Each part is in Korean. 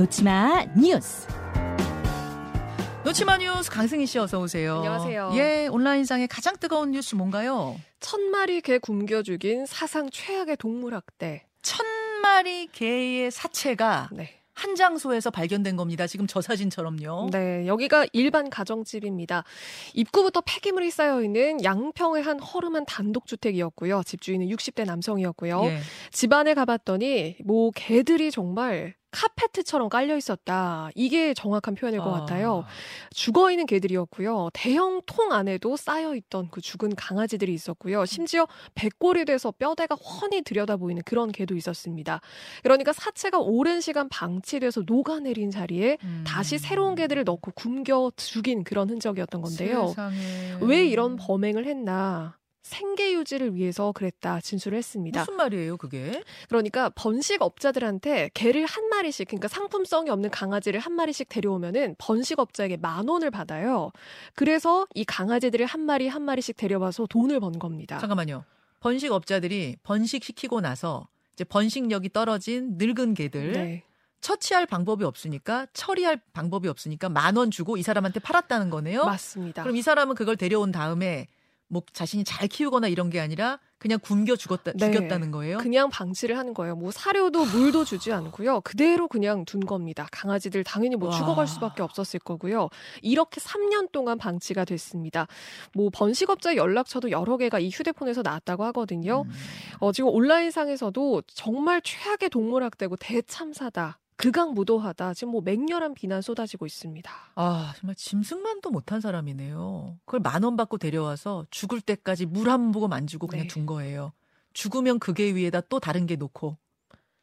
놓치마 뉴스. 놓치마 뉴스 강승희 씨 어서 오세요. 안녕하세요. 예, 온라인상의 가장 뜨거운 뉴스 뭔가요? 천 마리 개 굶겨 죽인 사상 최악의 동물 학대. 천 마리 개의 사체가 네. 한 장소에서 발견된 겁니다. 지금 저 사진처럼요. 네, 여기가 일반 가정집입니다. 입구부터 폐기물이 쌓여 있는 양평의 한 허름한 단독주택이었고요. 집주인은 60대 남성이었고요. 예. 집안에 가봤더니 뭐 개들이 정말 카페트처럼 깔려 있었다. 이게 정확한 표현일 것 아. 같아요. 죽어 있는 개들이었고요. 대형 통 안에도 쌓여 있던 그 죽은 강아지들이 있었고요. 심지어 백골이 돼서 뼈대가 훤히 들여다 보이는 그런 개도 있었습니다. 그러니까 사체가 오랜 시간 방치돼서 녹아내린 자리에 음. 다시 새로운 개들을 넣고 굶겨 죽인 그런 흔적이었던 건데요. 세상에. 왜 이런 범행을 했나? 생계 유지를 위해서 그랬다 진술을 했습니다. 무슨 말이에요, 그게? 그러니까 번식업자들한테 개를 한 마리씩 그러니까 상품성이 없는 강아지를 한 마리씩 데려오면은 번식업자에게 만 원을 받아요. 그래서 이 강아지들을 한 마리 한 마리씩 데려와서 돈을 번 겁니다. 잠깐만요. 번식업자들이 번식시키고 나서 이제 번식력이 떨어진 늙은 개들 네. 처치할 방법이 없으니까 처리할 방법이 없으니까 만 원 주고 이 사람한테 팔았다는 거네요. 맞습니다. 그럼 이 사람은 그걸 데려온 다음에 뭐 자신이 잘 키우거나 이런 게 아니라 그냥 굶겨 죽었다 네. 죽였다는 거예요. 그냥 방치를 하는 거예요. 뭐 사료도 물도 주지 않고요. 그대로 그냥 둔 겁니다. 강아지들 당연히 뭐 와. 죽어갈 수밖에 없었을 거고요. 이렇게 3년 동안 방치가 됐습니다. 뭐 번식업자 연락처도 여러 개가 이 휴대폰에서 나왔다고 하거든요. 음. 어, 지금 온라인상에서도 정말 최악의 동물학대고 대참사다. 극악무도하다. 지금 뭐 맹렬한 비난 쏟아지고 있습니다. 아 정말 짐승만도 못한 사람이네요. 그걸 만 원 받고 데려와서 죽을 때까지 물 한 모금 안 주고 그냥 네. 둔 거예요. 죽으면 그개 위에다 또 다른 개 놓고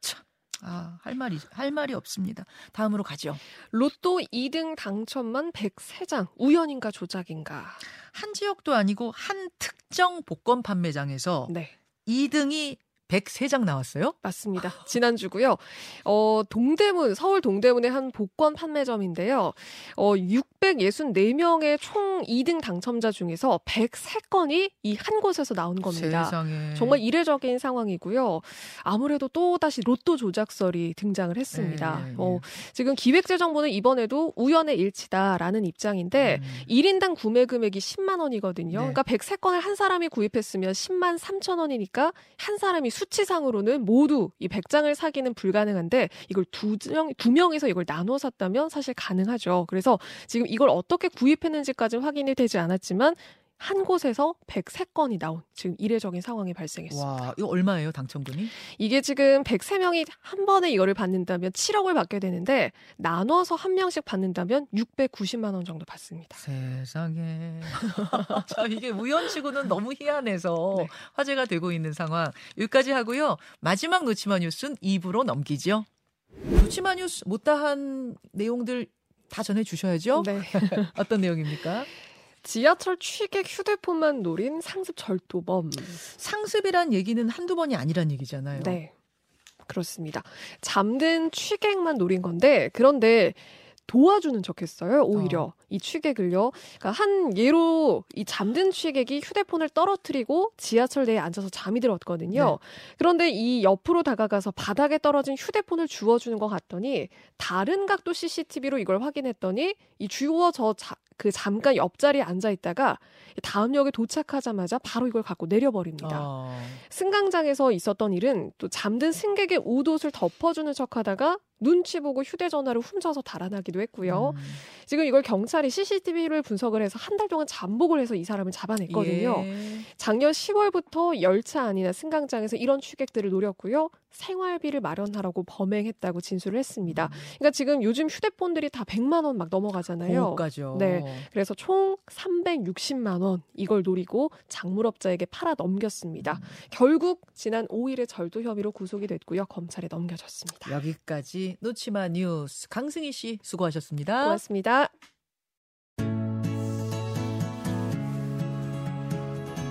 참. 아, 할 말이 할 말이 없습니다. 다음으로 가죠. 로또 2등 당첨만 103장. 우연인가 조작인가. 한 지역도 아니고 한 특정 복권 판매장에서 네. 2등이 103장 나왔어요? 맞습니다. 지난주고요. 어, 동대문, 서울 동대문의 한 복권 판매점인데요. 어, 664명의 총 2등 당첨자 중에서 103건이 이 한 곳에서 나온 겁니다. 세상에. 정말 이례적인 상황이고요. 아무래도 또다시 로또 조작설이 등장을 했습니다. 예, 예, 예. 어, 지금 기획재정부는 이번에도 우연의 일치다라는 입장인데 음. 1인당 구매 금액이 10만 원이거든요. 네. 그러니까 103건을 한 사람이 구입했으면 10만 3천 원이니까 한 사람이 수치상으로는 모두 이 100장을 사기는 불가능한데 이걸 두 명, 두 명이서 이걸 나눠 샀다면 사실 가능하죠. 그래서 지금 이걸 어떻게 구입했는지까지 확인이 되지 않았지만 한 곳에서 103건이 나온 지금 이례적인 상황이 발생했습니다. 와, 이거 얼마예요, 당첨금이? 이게 지금 103명이 한 번에 이거를 받는다면 7억을 받게 되는데 나눠서 한 명씩 받는다면 690만 원 정도 받습니다. 세상에. 자, 이게 우연치고는 너무 희한해서 네. 화제가 되고 있는 상황. 여기까지 하고요. 마지막 놓치마 뉴스는 2부로 넘기죠. 놓치마 뉴스 못다한 내용들 다 전해 주셔야죠. 네. 어떤 내용입니까? 지하철 취객 휴대폰만 노린 상습 절도범. 상습이란 얘기는 한두 번이 아니란 얘기잖아요. 네. 그렇습니다. 잠든 취객만 노린 건데 그런데 도와주는 척했어요. 오히려 어. 이 취객을요. 그러니까 한 예로 이 잠든 취객이 휴대폰을 떨어뜨리고 지하철 내에 앉아서 잠이 들었거든요. 네. 그런데 이 옆으로 다가가서 바닥에 떨어진 휴대폰을 주워주는 것 같더니 다른 각도 CCTV로 이걸 확인했더니 이 주워져 자, 그 잠깐 옆자리에 앉아 있다가 다음 역에 도착하자마자 바로 이걸 갖고 내려버립니다. 어. 승강장에서 있었던 일은 또 잠든 승객의 옷옷을 덮어주는 척하다가 눈치 보고 휴대전화를 훔쳐서 달아나기도 했고요. 음. 지금 이걸 경찰이 CCTV를 분석을 해서 한 달 동안 잠복을 해서 이 사람을 잡아냈거든요. 예. 작년 10월부터 열차 안이나 승강장에서 이런 취객들을 노렸고요. 생활비를 마련하라고 범행했다고 진술을 했습니다. 그러니까 지금 요즘 휴대폰들이 다 100만 원 막 넘어가잖아요. 고가죠. 네. 그래서 총 360만 원 이걸 노리고 작물업자에게 팔아 넘겼습니다. 음. 결국 지난 5일에 절도 혐의로 구속이 됐고요. 검찰에 넘겨졌습니다. 여기까지 놓치마 뉴스 강승희 씨 수고하셨습니다. 고맙습니다.